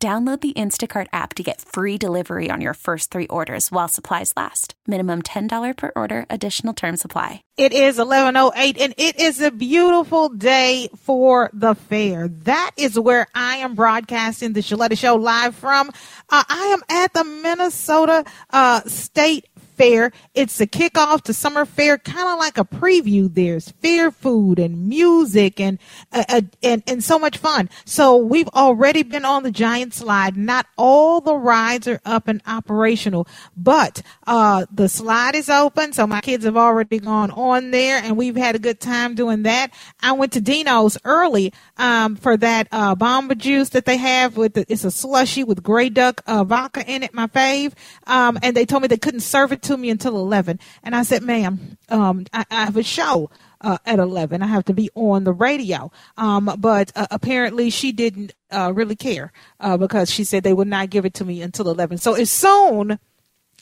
Download the Instacart app to get free delivery on your first three orders while supplies last. Minimum $10 per order, additional term supply. It is 1108 and it is a beautiful day for the fair. That is where I am broadcasting the Sheletta Show live from. Uh, I am at the Minnesota uh, State fair. It's a kickoff to summer fair, kind of like a preview. There's fair food and music and, uh, uh, and, and so much fun. So we've already been on the giant slide. Not all the rides are up and operational, but, uh, the slide is open. So my kids have already gone on there and we've had a good time doing that. I went to Dino's early, um, for that, uh, bomba juice that they have with the, it's a slushy with gray duck, uh, vodka in it, my fave. Um, and they told me they couldn't serve it to me until 11. And I said, ma'am, um, I, I have a show. Uh, at 11. I have to be on the radio. Um, but uh, apparently she didn't uh, really care uh, because she said they would not give it to me until 11. So as soon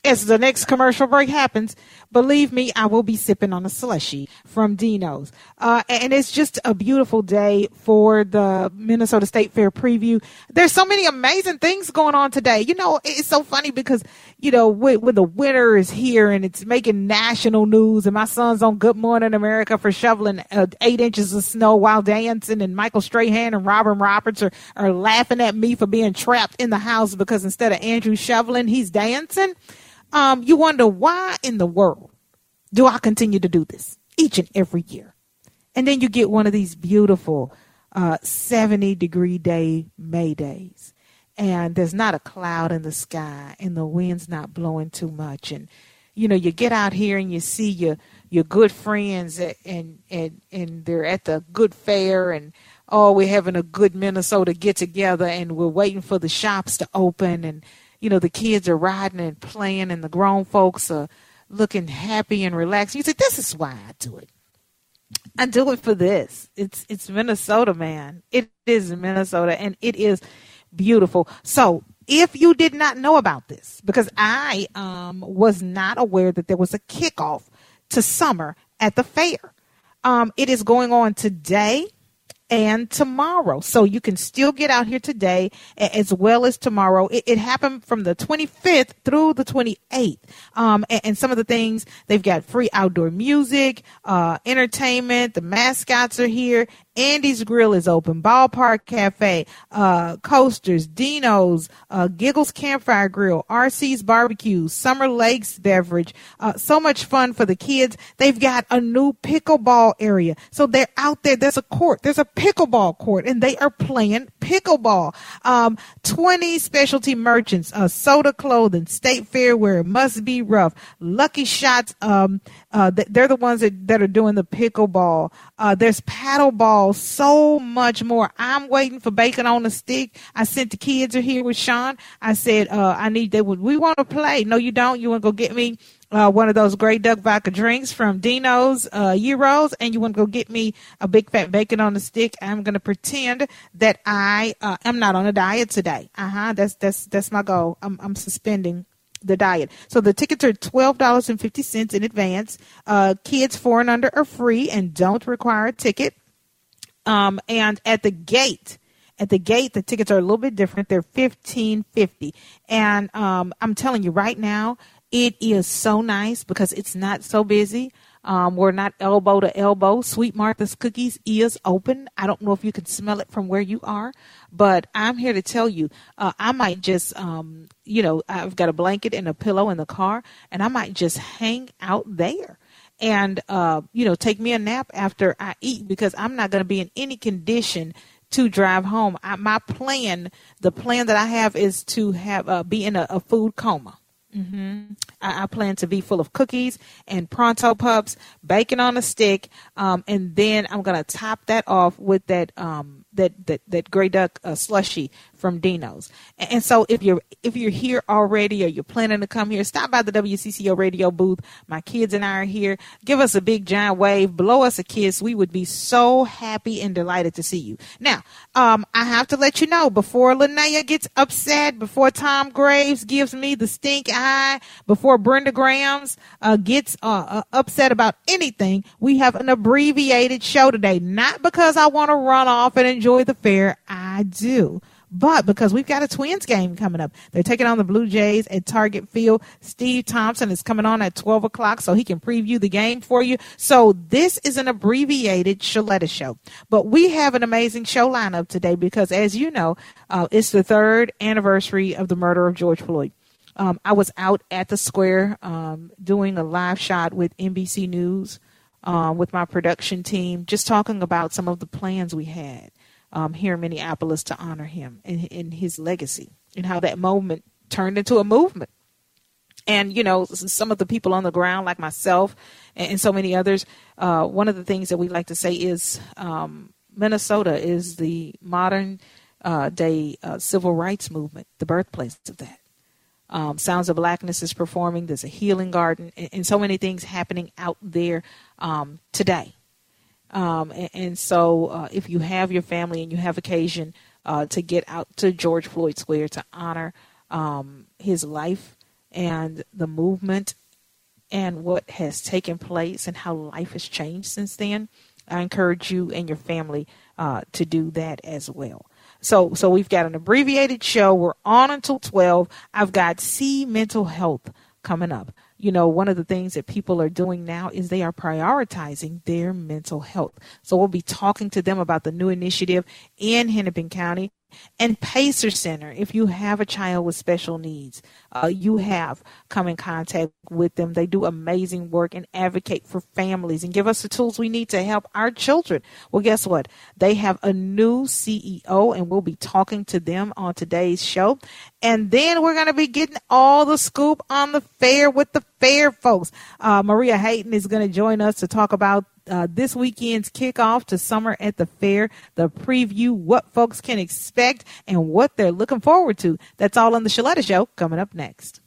as the next commercial break happens, believe me, I will be sipping on a slushy from Dino's. Uh, and it's just a beautiful day for the Minnesota State Fair preview. There's so many amazing things going on today. You know, it's so funny because, you know, when, when the winter is here and it's making national news and my son's on Good Morning America for shoveling uh, eight inches of snow while dancing and Michael Strahan and Robin Roberts are, are laughing at me for being trapped in the house because instead of Andrew shoveling, he's dancing um, you wonder why in the world do I continue to do this each and every year? And then you get one of these beautiful uh, 70 degree day May days. And there's not a cloud in the sky, and the wind's not blowing too much. And you know, you get out here and you see your your good friends, and and and they're at the good fair, and oh, we're having a good Minnesota get together, and we're waiting for the shops to open, and you know, the kids are riding and playing and the grown folks are looking happy and relaxed. You say, this is why I do it. I do it for this. It's it's Minnesota, man. It is Minnesota and it is beautiful. So if you did not know about this, because I um, was not aware that there was a kickoff to summer at the fair. Um, it is going on today and tomorrow. So you can still get out here today as well as tomorrow. It, it happened from the 25th through the 28th. Um, and, and, some of the things they've got free outdoor music, uh, entertainment. The mascots are here Andy's Grill is open, Ballpark Cafe, uh, Coasters, Dino's, uh, Giggles Campfire Grill, RC's Barbecue, Summer Lakes Beverage. Uh, so much fun for the kids. They've got a new pickleball area. So they're out there. There's a court. There's a pickleball court and they are playing pickleball. Um, 20 specialty merchants, uh, soda clothing, state fair where it must be rough, lucky shots. Um, uh, they're the ones that, that are doing the pickleball. Uh, there's paddle so much more. I'm waiting for bacon on a stick. I sent the kids are here with Sean. I said, uh, I need, they would, we want to play. No, you don't. You want to go get me, uh, one of those great duck vodka drinks from Dino's, uh, Gyros, and you want to go get me a big fat bacon on a stick. I'm to pretend that I, uh, am not on a diet today. Uh huh. That's, that's, that's my goal. I'm, I'm suspending the diet. So the tickets are twelve dollars and fifty cents in advance. Uh, kids four and under are free and don't require a ticket. Um, and at the gate, at the gate, the tickets are a little bit different. They're fifteen fifty, and um, I'm telling you right now, it is so nice because it's not so busy. Um, we're not elbow to elbow. Sweet Martha's Cookies is open. I don't know if you can smell it from where you are, but I'm here to tell you, uh, I might just, um, you know, I've got a blanket and a pillow in the car, and I might just hang out there and, uh, you know, take me a nap after I eat because I'm not going to be in any condition to drive home. I, my plan, the plan that I have is to have uh, be in a, a food coma. Mm-hmm. I, I, plan to be full of cookies and pronto pups, bacon on a stick, um, and then I'm gonna top that off with that um, that that that gray duck uh, slushy from Dino's. And so if you're if you're here already or you're planning to come here, stop by the WCCO radio booth. My kids and I are here. Give us a big giant wave, blow us a kiss. We would be so happy and delighted to see you. Now, um, I have to let you know before Linnea gets upset, before Tom Graves gives me the stink eye, before Brenda Grams uh, gets uh, uh, upset about anything, we have an abbreviated show today. Not because I want to run off and enjoy the fair. I do but because we've got a Twins game coming up, they're taking on the Blue Jays at Target Field. Steve Thompson is coming on at 12 o'clock so he can preview the game for you. So this is an abbreviated Sheletta show. But we have an amazing show lineup today because, as you know, uh, it's the third anniversary of the murder of George Floyd. Um, I was out at the square um, doing a live shot with NBC News uh, with my production team, just talking about some of the plans we had um, here in Minneapolis to honor him and, in his legacy and how that moment turned into a movement. And, you know, some of the people on the ground, like myself and, and so many others, uh, one of the things that we like to say is um, Minnesota is the modern uh, day uh, civil rights movement, the birthplace of that. Um, Sounds of Blackness is performing. There's a healing garden, and, and so many things happening out there um, today. Um, and, and, so, uh, if you have your family and you have occasion uh, to get out to George Floyd Square to honor um, his life and the movement and what has taken place and how life has changed since then, I encourage you and your family uh, to do that as well. So, so we've got an abbreviated show. We're on until 12. I've got See Mental Health coming up you know, one of the things that people are doing now is they are prioritizing their mental health. So we'll be talking to them about the new initiative in Hennepin County and Pacer Center, if you have a child with special needs, uh, you have come in contact with them. They do amazing work and advocate for families and give us the tools we need to help our children. Well, guess what? They have a new CEO, and we'll be talking to them on today's show. And then we're going to be getting all the scoop on the fair with the fair folks. Uh, Maria Hayden is going to join us to talk about uh, this weekend's kickoff to summer at the fair, the preview, what folks can expect, and what they're looking forward to. That's all on the Sheletta Show coming up next.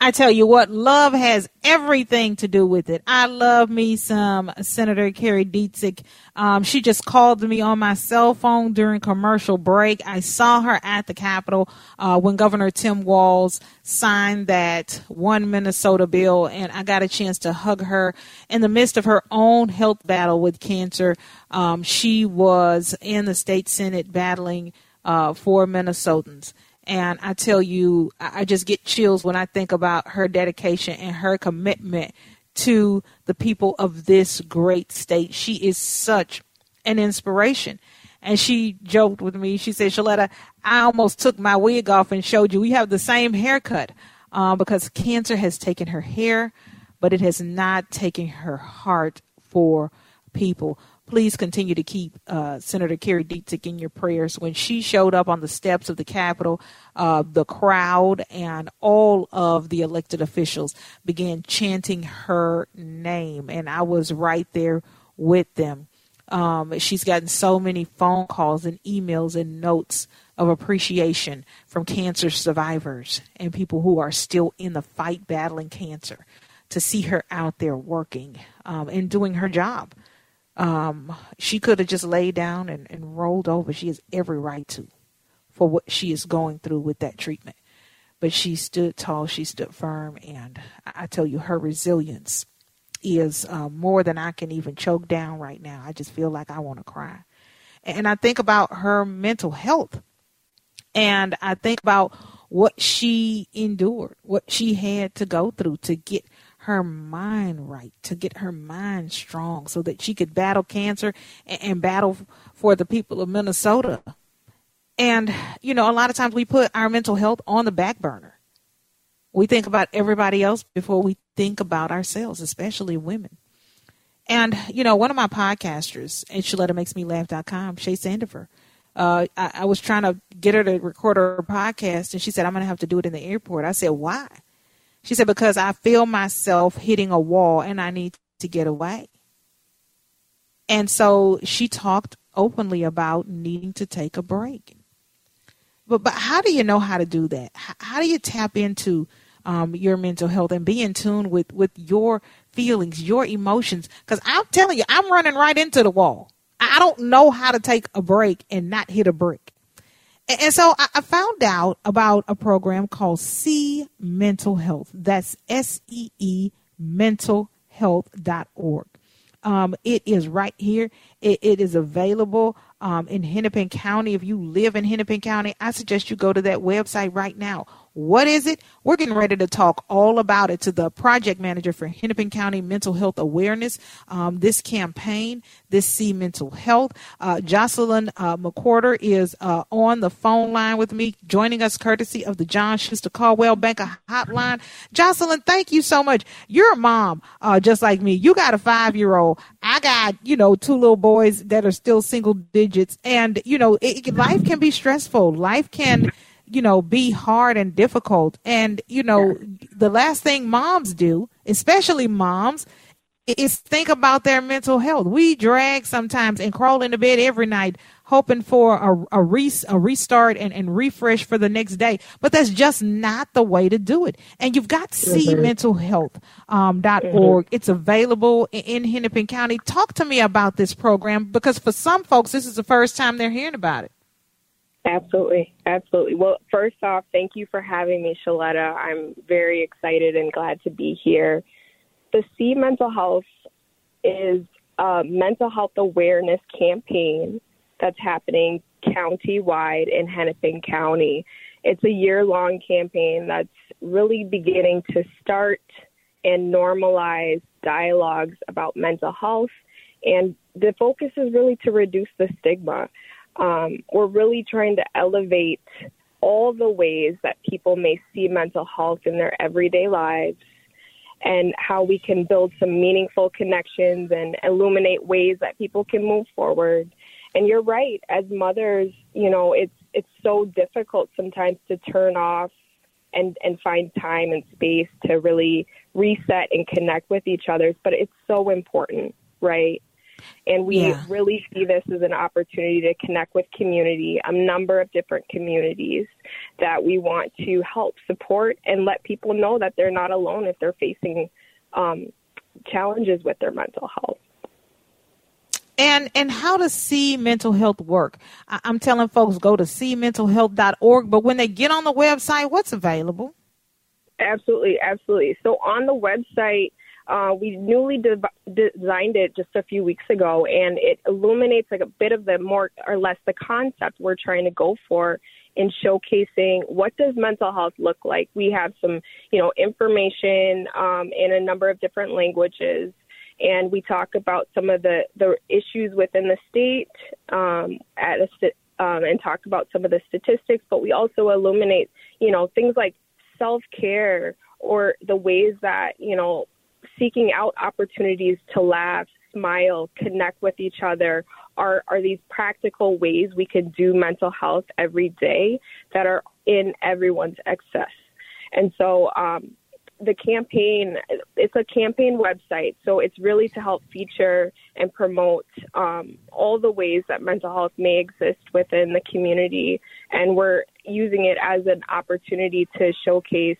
I tell you what, love has everything to do with it. I love me some Senator Kari Dziedzic. Um, she just called me on my cell phone during commercial break. I saw her at the Capitol uh, when Governor Tim Walz signed that one Minnesota bill, and I got a chance to hug her in the midst of her own health battle with cancer. Um, she was in the state Senate battling uh, for Minnesotans. And I tell you, I just get chills when I think about her dedication and her commitment to the people of this great state. She is such an inspiration. And she joked with me. She said, Sheletta, I almost took my wig off and showed you we have the same haircut uh, because cancer has taken her hair, but it has not taken her heart for people please continue to keep uh, Senator Kari Dziedzic in your prayers. When she showed up on the steps of the Capitol, uh, the crowd and all of the elected officials began chanting her name, and I was right there with them. Um, she's gotten so many phone calls and emails and notes of appreciation from cancer survivors and people who are still in the fight battling cancer to see her out there working um, and doing her job. Um, she could have just laid down and, and rolled over. She has every right to for what she is going through with that treatment. But she stood tall, she stood firm, and I tell you, her resilience is uh, more than I can even choke down right now. I just feel like I want to cry. And I think about her mental health, and I think about what she endured, what she had to go through to get her mind right, to get her mind strong so that she could battle cancer and, and battle for the people of Minnesota. And, you know, a lot of times we put our mental health on the back burner. We think about everybody else before we think about ourselves, especially women. And, you know, one of my podcasters at ShelettaMakesMeLaugh.com, Shay Sandifer, uh, I, I was trying to get her to record her podcast, and she said, I'm going to have to do it in the airport. I said, why? She said, because I feel myself hitting a wall and I need to get away. And so she talked openly about needing to take a break. But but how do you know how to do that? How, how do you tap into um, your mental health and be in tune with with your feelings, your emotions? Because I'm telling you, I'm running right into the wall. I don't know how to take a break and not hit a brick. And, so I, found out about a program called See Mental Health. That's S E E Mental Health mentalhealth.org. Um, it is right here. It, it is available um, in Hennepin County. If you live in Hennepin County, I suggest you go to that website right now. What is it? We're getting ready to talk all about it to the project manager for Hennepin County Mental Health Awareness. Um, this campaign, this See Mental Health. Uh, Jocelyn uh, McQuarter is uh, on the phone line with me, joining us courtesy of the John Schuster Coldwell Banker Hotline. Jocelyn, thank you so much. You're a mom, uh, just like me. You got a five year old. I got, you know, two little boys that are still single digits. And, you know, it, life can be stressful. Life can you know, be hard and difficult. And, you know, the last thing moms do, especially moms, is think about their mental health. We drag sometimes and crawl into bed every night hoping for a, a, re, a restart and, and refresh for the next day. But that's just not the way to do it. And you've got mm-hmm. seementalhealth.org. Um, mm-hmm. It's available in, in Hennepin County. Talk to me about this program because for some folks, this is the first time they're hearing about it. Absolutely. Absolutely. Well, first off, thank you for having me, Sheletta. I'm very excited and glad to be here. The See Mental Health is a mental health awareness campaign that's happening county-wide in Hennepin County. It's a year-long campaign that's really beginning to start and normalize dialogues about mental health. And the focus is really to reduce the stigma. Um, we're really trying to elevate all the ways that people may see mental health in their everyday lives and how we can build some meaningful connections and illuminate ways that people can move forward. And you're right, as mothers, you know, it's it's so difficult sometimes to turn off and and find time and space to really reset and connect with each other, but it's so important, right? And we yeah. really see this as an opportunity to connect with community, a number of different communities that we want to help support and let people know that they're not alone if they're facing um, challenges with their mental health. And and how does See Mental Health work? I, am telling folks go to seementalhealth.org, but when they get on the website, what's available? Absolutely, absolutely. So on the website, uh, we newly de- designed it just a few weeks ago, and it illuminates like a bit of the more or less the concept we're trying to go for in showcasing what does mental health look like. We have some, you know, information um, in a number of different languages, and we talk about some of the the issues within the state um, at a um, and talk about some of the statistics, but we also illuminate, you know, things like self care or the ways that you know seeking out opportunities to laugh, smile, connect with each other are, are these practical ways we can do mental health every day that are in everyone's access. And so um, the campaign, it's a campaign website, so it's really to help feature and promote um, all the ways that mental health may exist within the community. And we're using it as an opportunity to showcase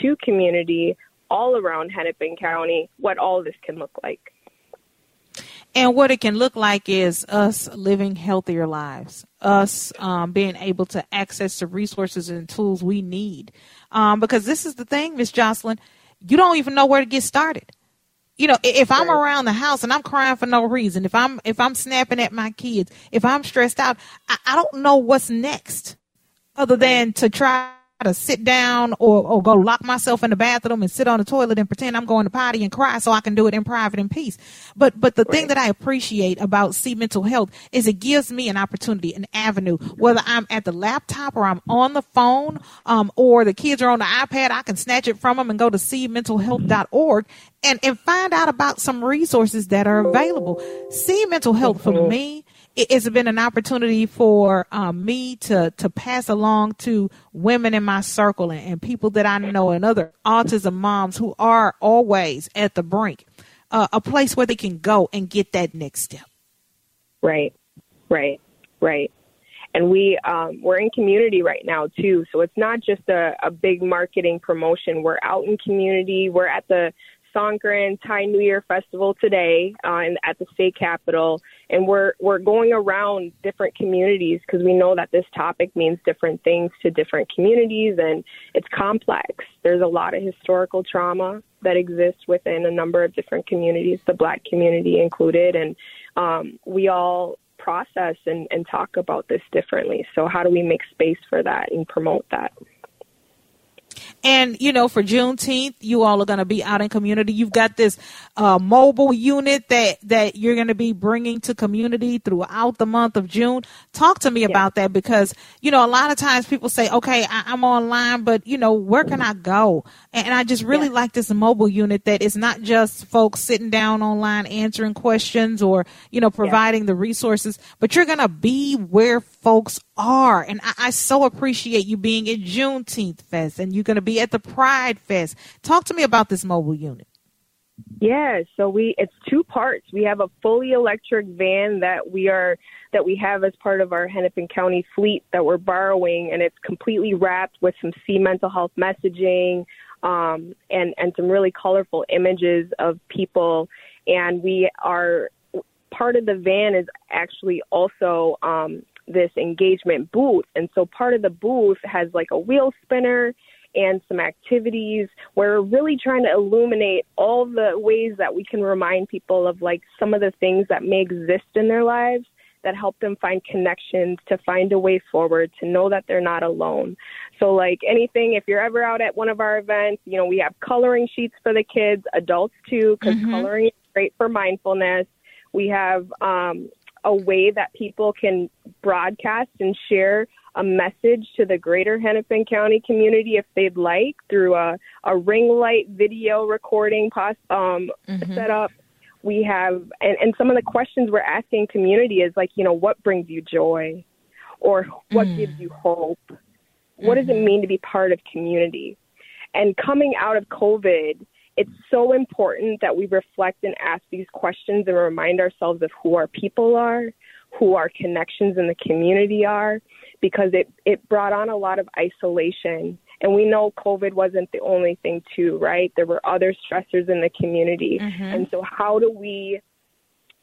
to community all around Hennepin County what all this can look like. And what it can look like is us living healthier lives, us um, being able to access the resources and tools we need. Um, because this is the thing, Miss Jocelyn, you don't even know where to get started. You know, if I'm around the house and I'm crying for no reason, if I'm if I'm snapping at my kids, if I'm stressed out, I, I don't know what's next, other than to try to sit down or, or go lock myself in the bathroom and sit on the toilet and pretend I'm going to potty and cry so I can do it in private and peace. But but the right. thing that I appreciate about See Mental Health is it gives me an opportunity, an avenue, whether I'm at the laptop or I'm on the phone, um, or the kids are on the iPad, I can snatch it from them and go to seementalhealth.org and, and find out about some resources that are available. See Mental Health for mm-hmm. me it's been an opportunity for um, me to to pass along to women in my circle and, and, people that I know and other autism moms who are always at the brink, uh, a place where they can go and get that next step. Right, right, right. And we um, we're in community right now too, so it's not just a, a big marketing promotion. We're out in community. We're at the Songkran Thai New Year Festival today uh, in, at the state capitol, and we're we're going around different communities because we know that this topic means different things to different communities, and it's complex. There's a lot of historical trauma that exists within a number of different communities, the Black community included, and um, we all process and, and talk about this differently. So, how do we make space for that and promote that? And, you know, for Juneteenth, you all are going to be out in community. You've got this uh, mobile unit that, that you're going to be bringing to community throughout the month of June. Talk to me yeah. about that because, you know, a lot of times people say, okay, I, am online, but, you know, where can I go? And I just really yeah. like this mobile unit that is not just folks sitting down online answering questions or, you know, providing yeah. the resources, but you're going to be where folks are. And I, I so appreciate you being at Juneteenth Fest and you're going to be at the Pride Fest. Talk to me about this mobile unit. Yeah, so we it's two parts. We have a fully electric van that we are that we have as part of our Hennepin County fleet that we're borrowing, and it's completely wrapped with some See mental health messaging um, and and some really colorful images of people. And we are part of the van is actually also um, this engagement booth. And so part of the booth has like a wheel spinner and some activities where we're really trying to illuminate all the ways that we can remind people of like some of the things that may exist in their lives that help them find connections, to find a way forward, to know that they're not alone. So, like anything, if you're ever out at one of our events, you know, we have coloring sheets for the kids, adults too, because mm-hmm. coloring is great for mindfulness. We have um, a way that people can broadcast and share a message to the greater Hennepin County community if they'd like through a, a ring light video recording pos- um, mm-hmm. setup. We have, and, and some of the questions we're asking community is like, you know, what brings you joy? Or what mm. gives you hope? What mm-hmm. does it mm-hmm. mean to be part of community? And coming out of COVID, it's so important that we reflect and ask these questions and remind ourselves of who our people are, who our connections in the community are, because it, it brought on a lot of isolation. And we know COVID wasn't the only thing, too, right? There were other stressors in the community. Mm-hmm. And so, how do we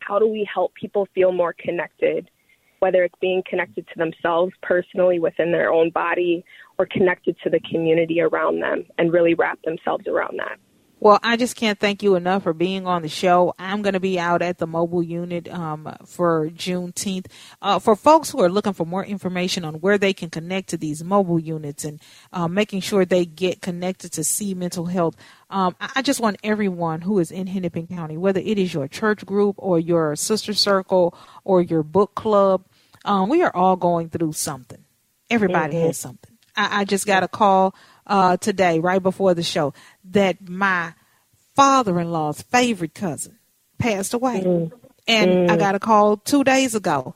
how do we help people feel more connected? Whether it's being connected to themselves personally within their own body or connected to the community around them and really wrap themselves around that. Well, I just can't thank you enough for being on the show. I'm going to be out at the mobile unit um, for Juneteenth. Uh, for folks who are looking for more information on where they can connect to these mobile units and uh, making sure they get connected to See Mental Health, um, I just want everyone who is in Hennepin County, whether it is your church group or your sister circle or your book club, um, we are all going through something. Everybody mm-hmm. has something. I, I just got a call uh, today, right before the show, that my father in law's favorite cousin passed away. Mm. And mm. I got a call two days ago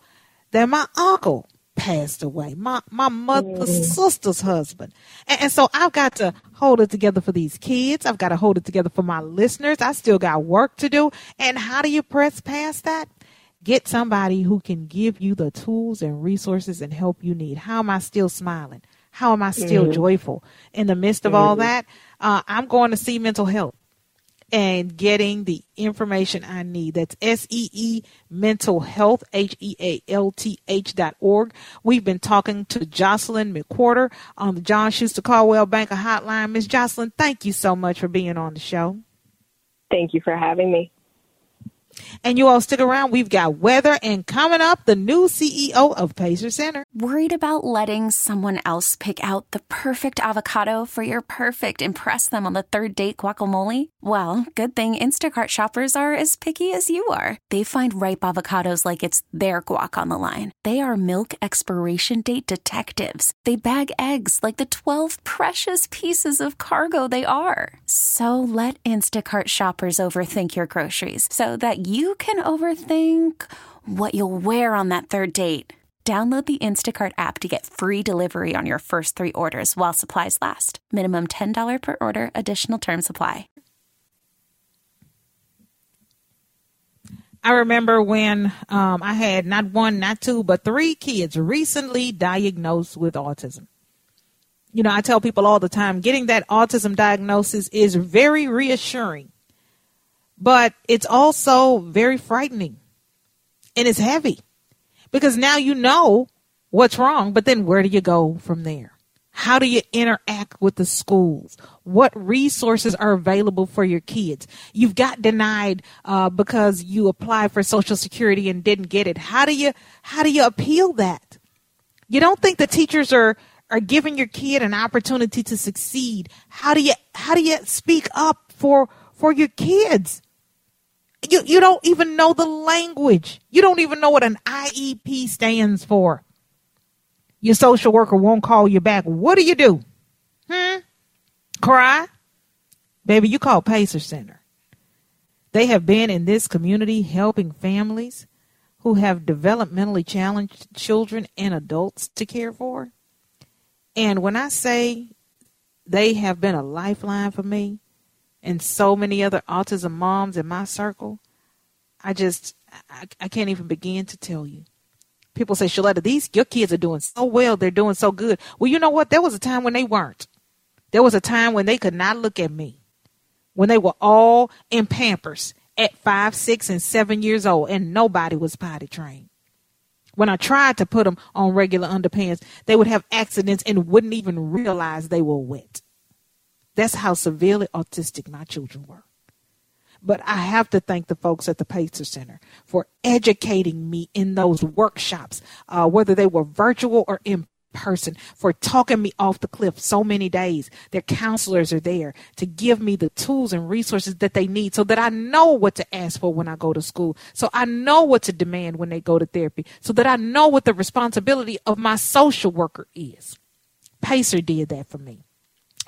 that my uncle passed away, my, my mother's mm. sister's husband. And, and so I've got to hold it together for these kids. I've got to hold it together for my listeners. I still got work to do. And how do you press past that? Get somebody who can give you the tools and resources and help you need. How am I still smiling? How am I still mm-hmm. joyful in the midst of mm-hmm. all that? Uh, I'm going to see mental health and getting the information I need. That's S E E mental health, H E A L T H dot org. We've been talking to Jocelyn McWhorter on the John Schuster Coldwell Banker Hotline. Miss Jocelyn, thank you so much for being on the show. Thank you for having me. And you all stick around. We've got weather and coming up, the new CEO of Pacer Center. Worried about letting someone else pick out the perfect avocado for your perfect impress them on the third date guacamole? Well, good thing Instacart shoppers are as picky as you are. They find ripe avocados like it's their guac on the line. They are milk expiration date detectives. They bag eggs like the 12 precious pieces of cargo they are. So let Instacart shoppers overthink your groceries so that you can overthink what you'll wear on that third date. Download the Instacart app to get free delivery on your first three orders while supplies last. Minimum $10 per order, additional term supply. I remember when um, I had not one, not two, but three kids recently diagnosed with autism. You know, I tell people all the time getting that autism diagnosis is very reassuring, but it's also very frightening and it's heavy because now you know what's wrong, but then where do you go from there? How do you interact with the schools? What resources are available for your kids? You've got denied uh, because you applied for Social Security and didn't get it. How do you how do you appeal that? You don't think the teachers are are giving your kid an opportunity to succeed. How do you how do you speak up for for your kids? You you don't even know the language. You don't even know what an IEP stands for your social worker won't call you back, what do you do? Hmm? Cry? Baby, you call Pacer Center. They have been in this community helping families who have developmentally challenged children and adults to care for. And when I say they have been a lifeline for me and so many other autism moms in my circle, I just, I, I can't even begin to tell you people say, Sheletta, these your kids are doing so well, they're doing so good. Well, you know what? There was a time when they weren't. There was a time when they could not look at me. When they were all in pampers at five, six, and seven years old, and nobody was potty trained. When I tried to put them on regular underpants, they would have accidents and wouldn't even realize they were wet. That's how severely autistic my children were. But I have to thank the folks at the Pacer Center for educating me in those workshops, uh, whether they were virtual or in person for talking me off the cliff so many days. Their counselors are there to give me the tools and resources that they need so that I know what to ask for when I go to school. So I know what to demand when they go to therapy. So that I know what the responsibility of my social worker is. Pacer did that for me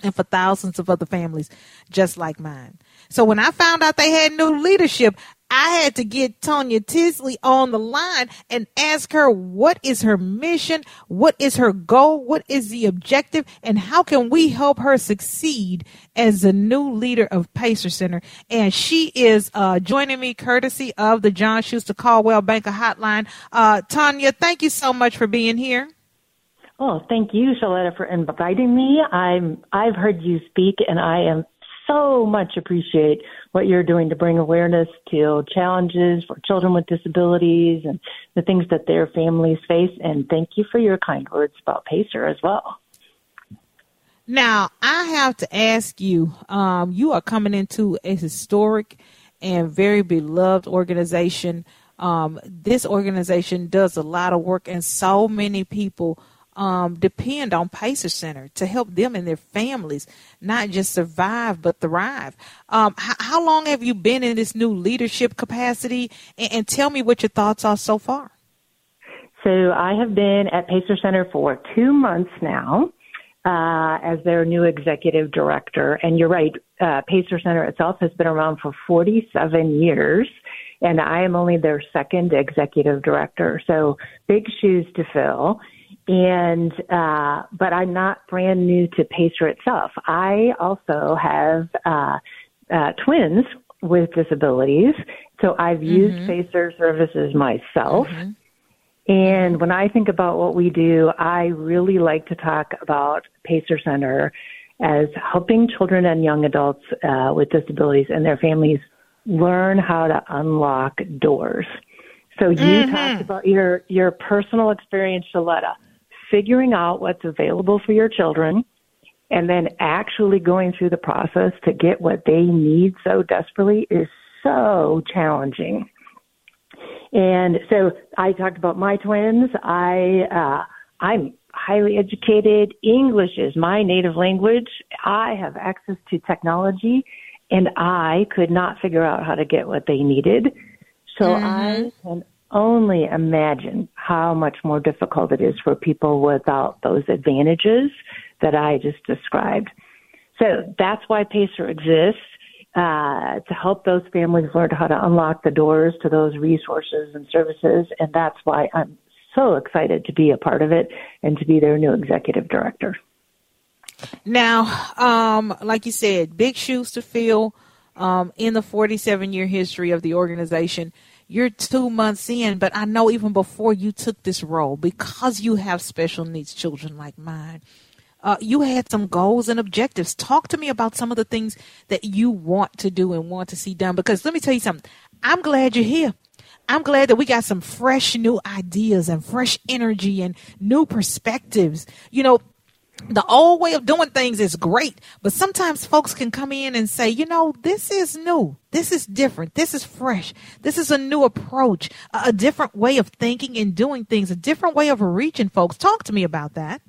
and for thousands of other families just like mine. So when I found out they had new leadership, I had to get Tonya Tisley on the line and ask her what is her mission, what is her goal, what is the objective, and how can we help her succeed as the new leader of Pacer Center. And she is uh, joining me courtesy of the John Schuster Coldwell Banker Hotline. Uh, Tonya, thank you so much for being here. Oh, thank you, Sheletta, for inviting me. I'm I've heard you speak, and I am so much appreciate what you're doing to bring awareness to challenges for children with disabilities and the things that their families face. And thank you for your kind words about Pacer as well. Now, I have to ask you, um, you are coming into a historic and very beloved organization. Um, this organization does a lot of work, and so many people um, depend on Pacer Center to help them and their families not just survive but thrive. Um, h- how long have you been in this new leadership capacity? And, and tell me what your thoughts are so far. So I have been at Pacer Center for two months now. Uh, as their new executive director. And you're right, uh, Pacer Center itself has been around for 47 years, and I am only their second executive director. So big shoes to fill and uh, but I'm not brand new to Pacer itself. I also have uh, uh, twins with disabilities, so I've mm-hmm. used Pacer services myself. Mm-hmm. And when I think about what we do, I really like to talk about Pacer Center as helping children and young adults uh, with disabilities and their families learn how to unlock doors. So you mm-hmm. talked about your your personal experience, Sheletta figuring out what's available for your children and then actually going through the process to get what they need so desperately is so challenging. And so I talked about my twins. I uh, I'm highly educated. English is my native language. I have access to technology, and I could not figure out how to get what they needed. So mm-hmm. I can only imagine how much more difficult it is for people without those advantages that I just described. So that's why PACER exists. Uh, to help those families learn how to unlock the doors to those resources and services. And that's why I'm so excited to be a part of it and to be their new executive director. Now, um, like you said, big shoes to fill um, in the 47 year history of the organization you're two months in, but I know even before you took this role, because you have special needs children like mine, uh, you had some goals and objectives. Talk to me about some of the things that you want to do and want to see done. Because let me tell you something. I'm glad you're here. I'm glad that we got some fresh new ideas and fresh energy and new perspectives. You know, the old way of doing things is great, but sometimes folks can come in and say, you know, this is new. This is different. This is fresh. This is a new approach, a, different way of thinking and doing things, a different way of reaching folks. Talk to me about that.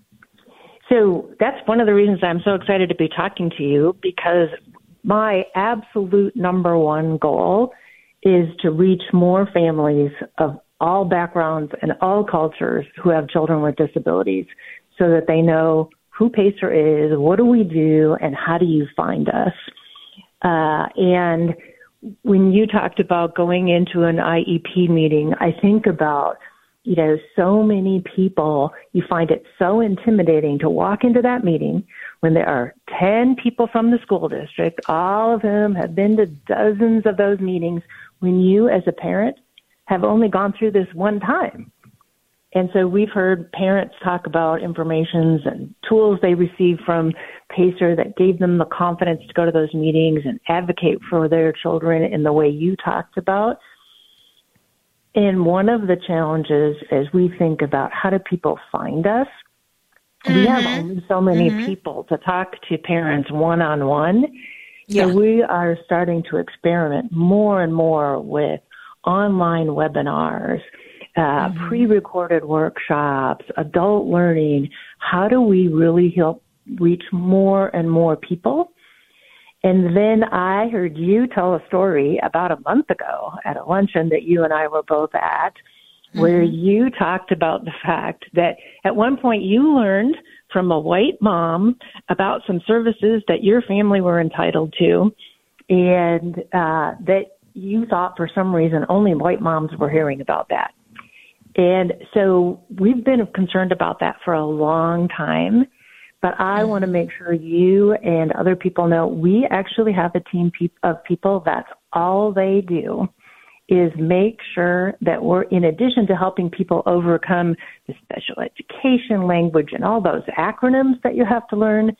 So that's one of the reasons I'm so excited to be talking to you because my absolute number one goal is to reach more families of all backgrounds and all cultures who have children with disabilities so that they know who Pacer is, what do we do, and how do you find us. Uh, and when you talked about going into an IEP meeting, I think about you know, so many people, you find it so intimidating to walk into that meeting when there are 10 people from the school district, all of whom have been to dozens of those meetings, when you as a parent have only gone through this one time. And so we've heard parents talk about informations and tools they received from Pacer that gave them the confidence to go to those meetings and advocate for their children in the way you talked about. And one of the challenges as we think about how do people find us, mm-hmm. we have only so many mm-hmm. people to talk to parents one on one. So we are starting to experiment more and more with online webinars, uh, mm-hmm. pre-recorded workshops, adult learning. How do we really help reach more and more people? And then I heard you tell a story about a month ago at a luncheon that you and I were both at, mm-hmm. where you talked about the fact that at one point you learned from a white mom about some services that your family were entitled to, and uh, that you thought for some reason only white moms were hearing about that. And so we've been concerned about that for a long time. But I mm-hmm. want to make sure you and other people know we actually have a team of people that's all they do is make sure that we're, in addition to helping people overcome the special education language and all those acronyms that you have to learn,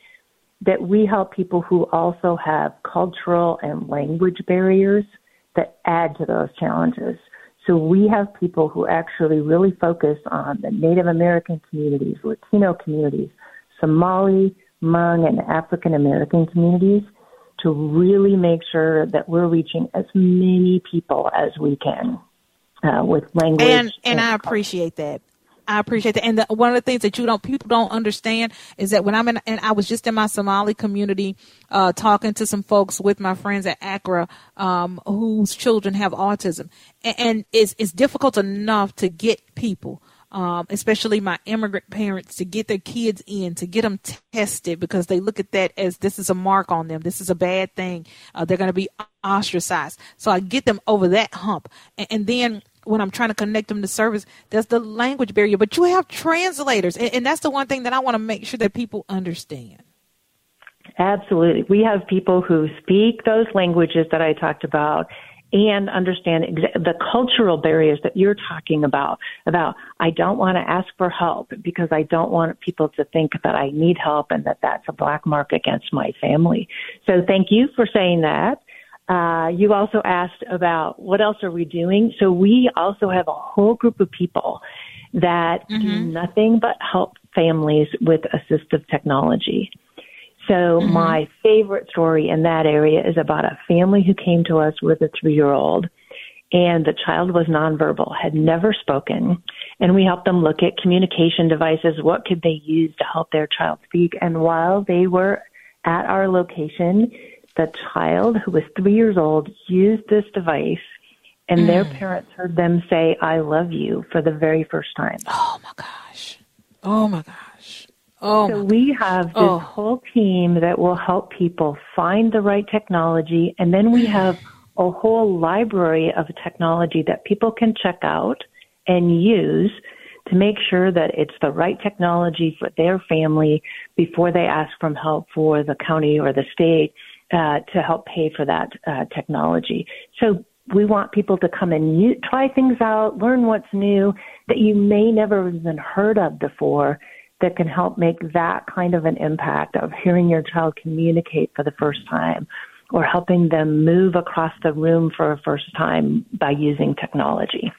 that we help people who also have cultural and language barriers that add to those challenges. So we have people who actually really focus on the Native American communities, Latino communities, Somali, Hmong, and African American communities to really make sure that we're reaching as many people as we can uh, with language. And and, and I appreciate that. I appreciate that. And the, one of the things that you don't people don't understand is that when I'm in, and I was just in my Somali community, uh, talking to some folks with my friends at Accra, um, whose children have autism, and, and it's it's difficult enough to get people um, especially my immigrant parents, to get their kids in, to get them tested because they look at that as this is a mark on them. This is a bad thing. Uh, they're going to be ostracized. So I get them over that hump. And, and, then when I'm trying to connect them to service, there's the language barrier. But you have translators. And, and that's the one thing that I want to make sure that people understand. Absolutely. We have people who speak those languages that I talked about and understand the cultural barriers that you're talking about. About I don't want to ask for help because I don't want people to think that I need help and that that's a black mark against my family. So thank you for saying that. Uh, you also asked about what else are we doing. So we also have a whole group of people that mm-hmm. do nothing but help families with assistive technology. So mm-hmm. my favorite story in that area is about a family who came to us with a three year old and the child was nonverbal, had never spoken. And we helped them look at communication devices. What could they use to help their child speak? And while they were at our location, the child who was three years old used this device and mm. their parents heard them say, I love you for the very first time. Oh my gosh. Oh my gosh. Oh, so we have this oh. whole team that will help people find the right technology, and then we have a whole library of technology that people can check out and use to make sure that it's the right technology for their family before they ask for help for the county or the state uh, to help pay for that uh, technology. So we want people to come and try things out, learn what's new that you may never even heard of before that can help make that kind of an impact of hearing your child communicate for the first time or helping them move across the room for a first time by using technology.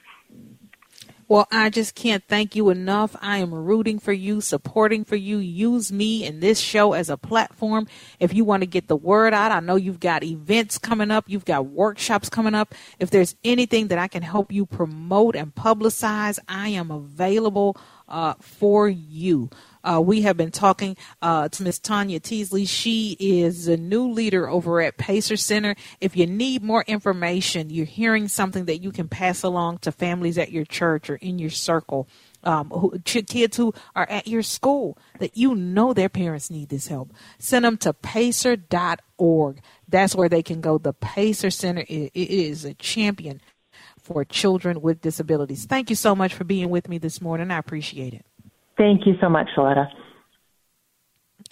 Well, I just can't thank you enough. I am rooting for you, supporting for you. Use me and this show as a platform. If you want to get the word out, I know you've got events coming up, you've got workshops coming up. If there's anything that I can help you promote and publicize, I am available uh, for you. Uh, we have been talking uh, to Miss Tanya Teasley. She is a new leader over at Pacer Center. If you need more information, you're hearing something that you can pass along to families at your church or in your circle. Um, who, kids who are at your school that you know their parents need this help. Send them to pacer.org. That's where they can go. The Pacer Center is a champion for children with disabilities. Thank you so much for being with me this morning. I appreciate it. Thank you so much, Sheletta.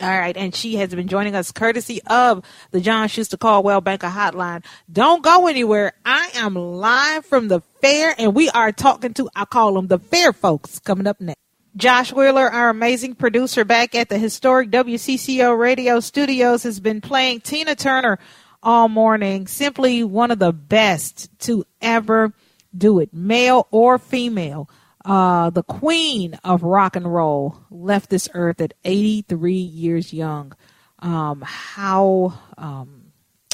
All right, and she has been joining us courtesy of the John Schuster Coldwell Banker Hotline. Don't go anywhere. I am live from the fair, and we are talking to, I call them the fair folks, coming up next. Josh Wheeler, our amazing producer back at the historic WCCO radio studios, has been playing Tina Turner all morning. Simply one of the best to ever do it, male or female uh, the queen of rock and roll left this earth at 83 years young. Um, how um,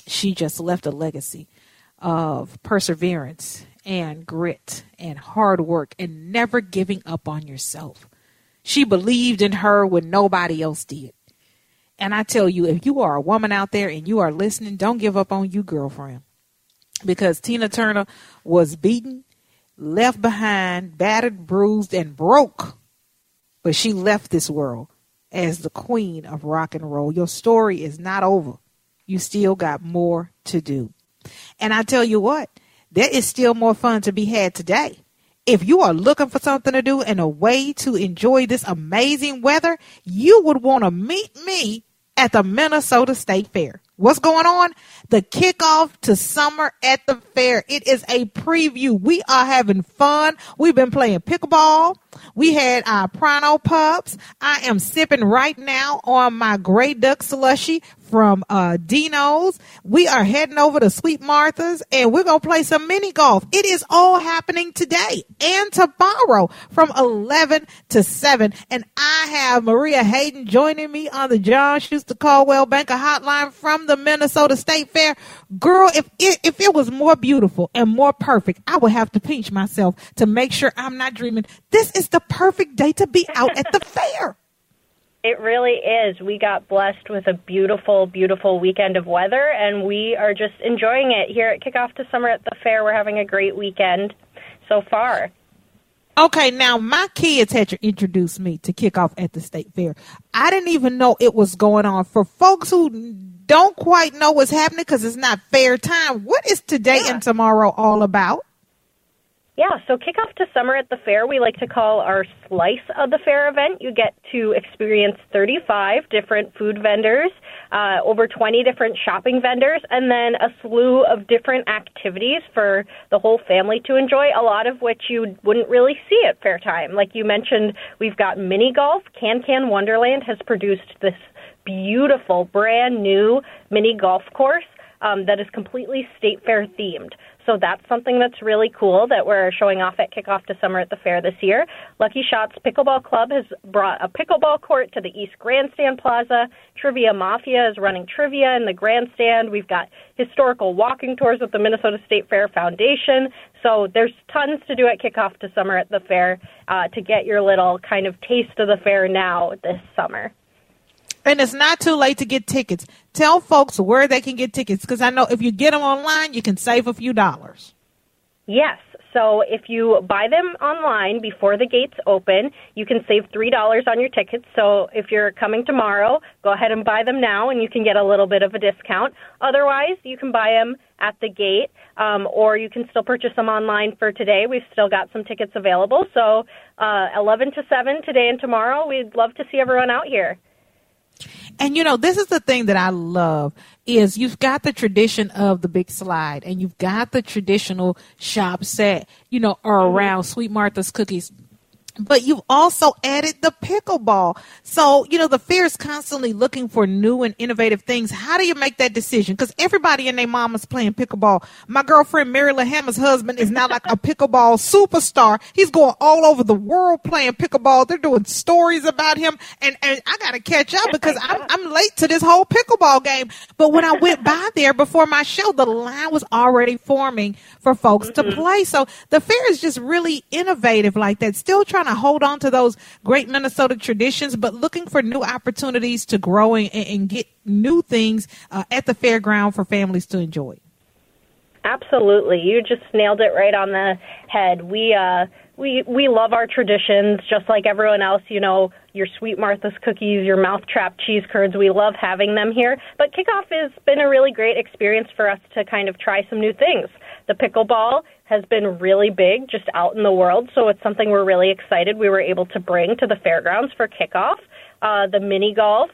she just left a legacy of perseverance and grit and hard work and never giving up on yourself. She believed in her when nobody else did. And I tell you, if you are a woman out there and you are listening, don't give up on you, girlfriend. Because Tina Turner was beaten left behind, battered, bruised, and broke. But she left this world as the queen of rock and roll. Your story is not over. You still got more to do. And I tell you what, there is still more fun to be had today. If you are looking for something to do and a way to enjoy this amazing weather, you would want to meet me at the Minnesota State Fair. What's going on? The kickoff to summer at the fair. It is a preview. We are having fun. We've been playing pickleball. We had our Pronto Pups. I am sipping right now on my Grey Duck slushy from uh, Dino's. We are heading over to Sweet Martha's and we're going to play some mini golf. It is all happening today and tomorrow from 11 to 7. And I have Maria Hayden joining me on the John Schuster Coldwell Banker hotline from the Minnesota State Fair. Girl, if it, if it was more beautiful and more perfect, I would have to pinch myself to make sure I'm not dreaming. This is the perfect day to be out at the fair. It really is. We got blessed with a beautiful, beautiful weekend of weather, and we are just enjoying it here at Kickoff to Summer at the Fair. We're having a great weekend so far. Okay, now my kids had to introduce me to Kickoff at the State Fair. I didn't even know it was going on. For folks who don't quite know what's happening because it's not fair time, what is today yeah. and tomorrow all about? Yeah, so kickoff to summer at the fair, we like to call our slice of the fair event. You get to experience 35 different food vendors, uh, over 20 different shopping vendors, and then a slew of different activities for the whole family to enjoy, a lot of which you wouldn't really see at fair time. Like you mentioned, we've got mini golf. Can Can Wonderland has produced this beautiful, brand new mini golf course um, that is completely state fair themed. So that's something that's really cool that we're showing off at Kickoff to Summer at the fair this year. Lucky Shots Pickleball Club has brought a pickleball court to the East Grandstand Plaza. Trivia Mafia is running trivia in the grandstand. We've got historical walking tours with the Minnesota State Fair Foundation. So there's tons to do at Kickoff to Summer at the fair uh, to get your little kind of taste of the fair now this summer. And it's not too late to get tickets. Tell folks where they can get tickets because I know if you get them online, you can save a few dollars. Yes. So if you buy them online before the gates open, you can save $3 on your tickets. So if you're coming tomorrow, go ahead and buy them now and you can get a little bit of a discount. Otherwise, you can buy them at the gate um, or you can still purchase them online for today. We've still got some tickets available. So uh, 11 to 7 today and tomorrow. We'd love to see everyone out here. And you know, this is the thing that I love is you've got the tradition of the big slide and you've got the traditional shop set, you know, mm-hmm. around Sweet Martha's cookies but you've also added the pickleball. So, you know, the fair is constantly looking for new and innovative things. How do you make that decision? Because everybody and their mama's playing pickleball. My girlfriend, Mary Hammer's husband, is now like a pickleball superstar. He's going all over the world playing pickleball. They're doing stories about him. And, and I got to catch up because I'm, I'm late to this whole pickleball game. But when I went by there before my show, the line was already forming for folks mm-hmm. to play. So the fair is just really innovative like that. Still trying to hold on to those great Minnesota traditions, but looking for new opportunities to grow and, and get new things uh, at the fairground for families to enjoy. Absolutely, you just nailed it right on the head. We uh, we we love our traditions, just like everyone else. You know, your Sweet Martha's cookies, your mouth trap cheese curds. We love having them here. But kickoff has been a really great experience for us to kind of try some new things. The pickleball has been really big just out in the world, so it's something we're really excited we were able to bring to the fairgrounds for kickoff. Uh, the mini golf,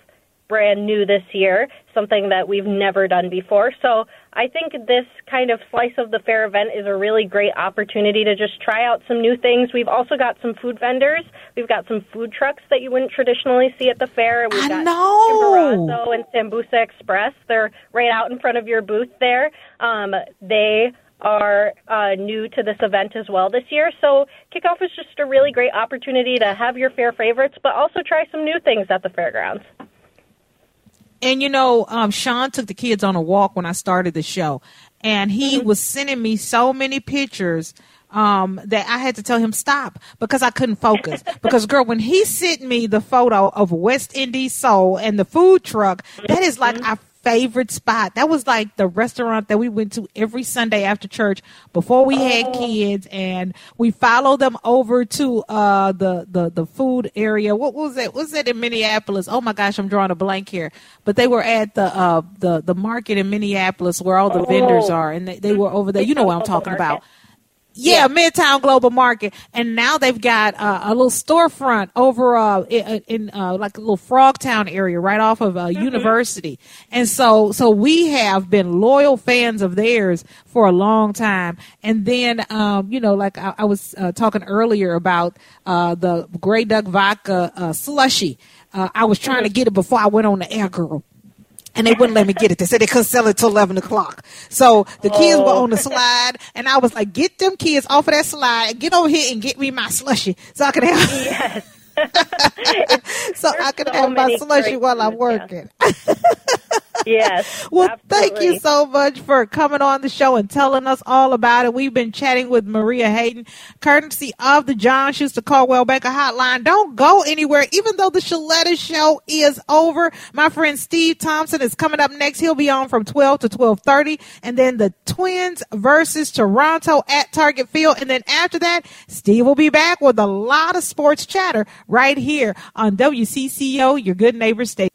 brand new this year, something that we've never done before. So I think this kind of slice of the fair event is a really great opportunity to just try out some new things. We've also got some food vendors. We've got some food trucks that you wouldn't traditionally see at the fair. We've I got. Chimborazo and Sambusa Express. They're right out in front of your booth there. Um, they are uh, new to this event as well this year. So kickoff is just a really great opportunity to have your fair favorites, but also try some new things at the fairgrounds. And you know, um, Sean took the kids on a walk when I started the show, and he mm-hmm. was sending me so many pictures um, that I had to tell him stop because I couldn't focus. because girl, when he sent me the photo of West Indies Soul and the food truck, that is like mm-hmm. I favorite spot. That was like the restaurant that we went to every Sunday after church before we had oh. kids, and we followed them over to uh, the the the food area. What was it? Was it in Minneapolis? Oh my gosh, I'm drawing a blank here. But they were at the uh, the the market in Minneapolis where all the oh. vendors are, and they, they were over there. You know what I'm talking about. Yeah, yeah, Midtown Global Market, and now they've got uh, a little storefront over uh, in, in uh, like a little Frogtown area, right off of uh, mm-hmm. University. And so, so we have been loyal fans of theirs for a long time. And then, um, you know, like I, I was uh, talking earlier about uh, the Grey Duck Vodka uh, slushy. Uh, I was trying to get it before I went on the air, girl and they wouldn't let me get it. They said they couldn't sell it till eleven o'clock. So the kids oh. were on the slide, and I was like, "Get them kids off of that slide and get over here and get me my slushy, so I can have." Yes. so I can so have my slushy while I'm working. yes. well, absolutely. thank you so much for coming on the show and telling us all about it. We've been chatting with Maria Hayden, courtesy of the John Schuster Coldwell Banker Hotline. Don't go anywhere, even though the Sheletta show is over. My friend Steve Thompson is coming up next. He'll be on from 12 to 1230. And then the Twins versus Toronto at Target Field. And then after that, Steve will be back with a lot of sports chatter right here on WCCO, your good neighbor station.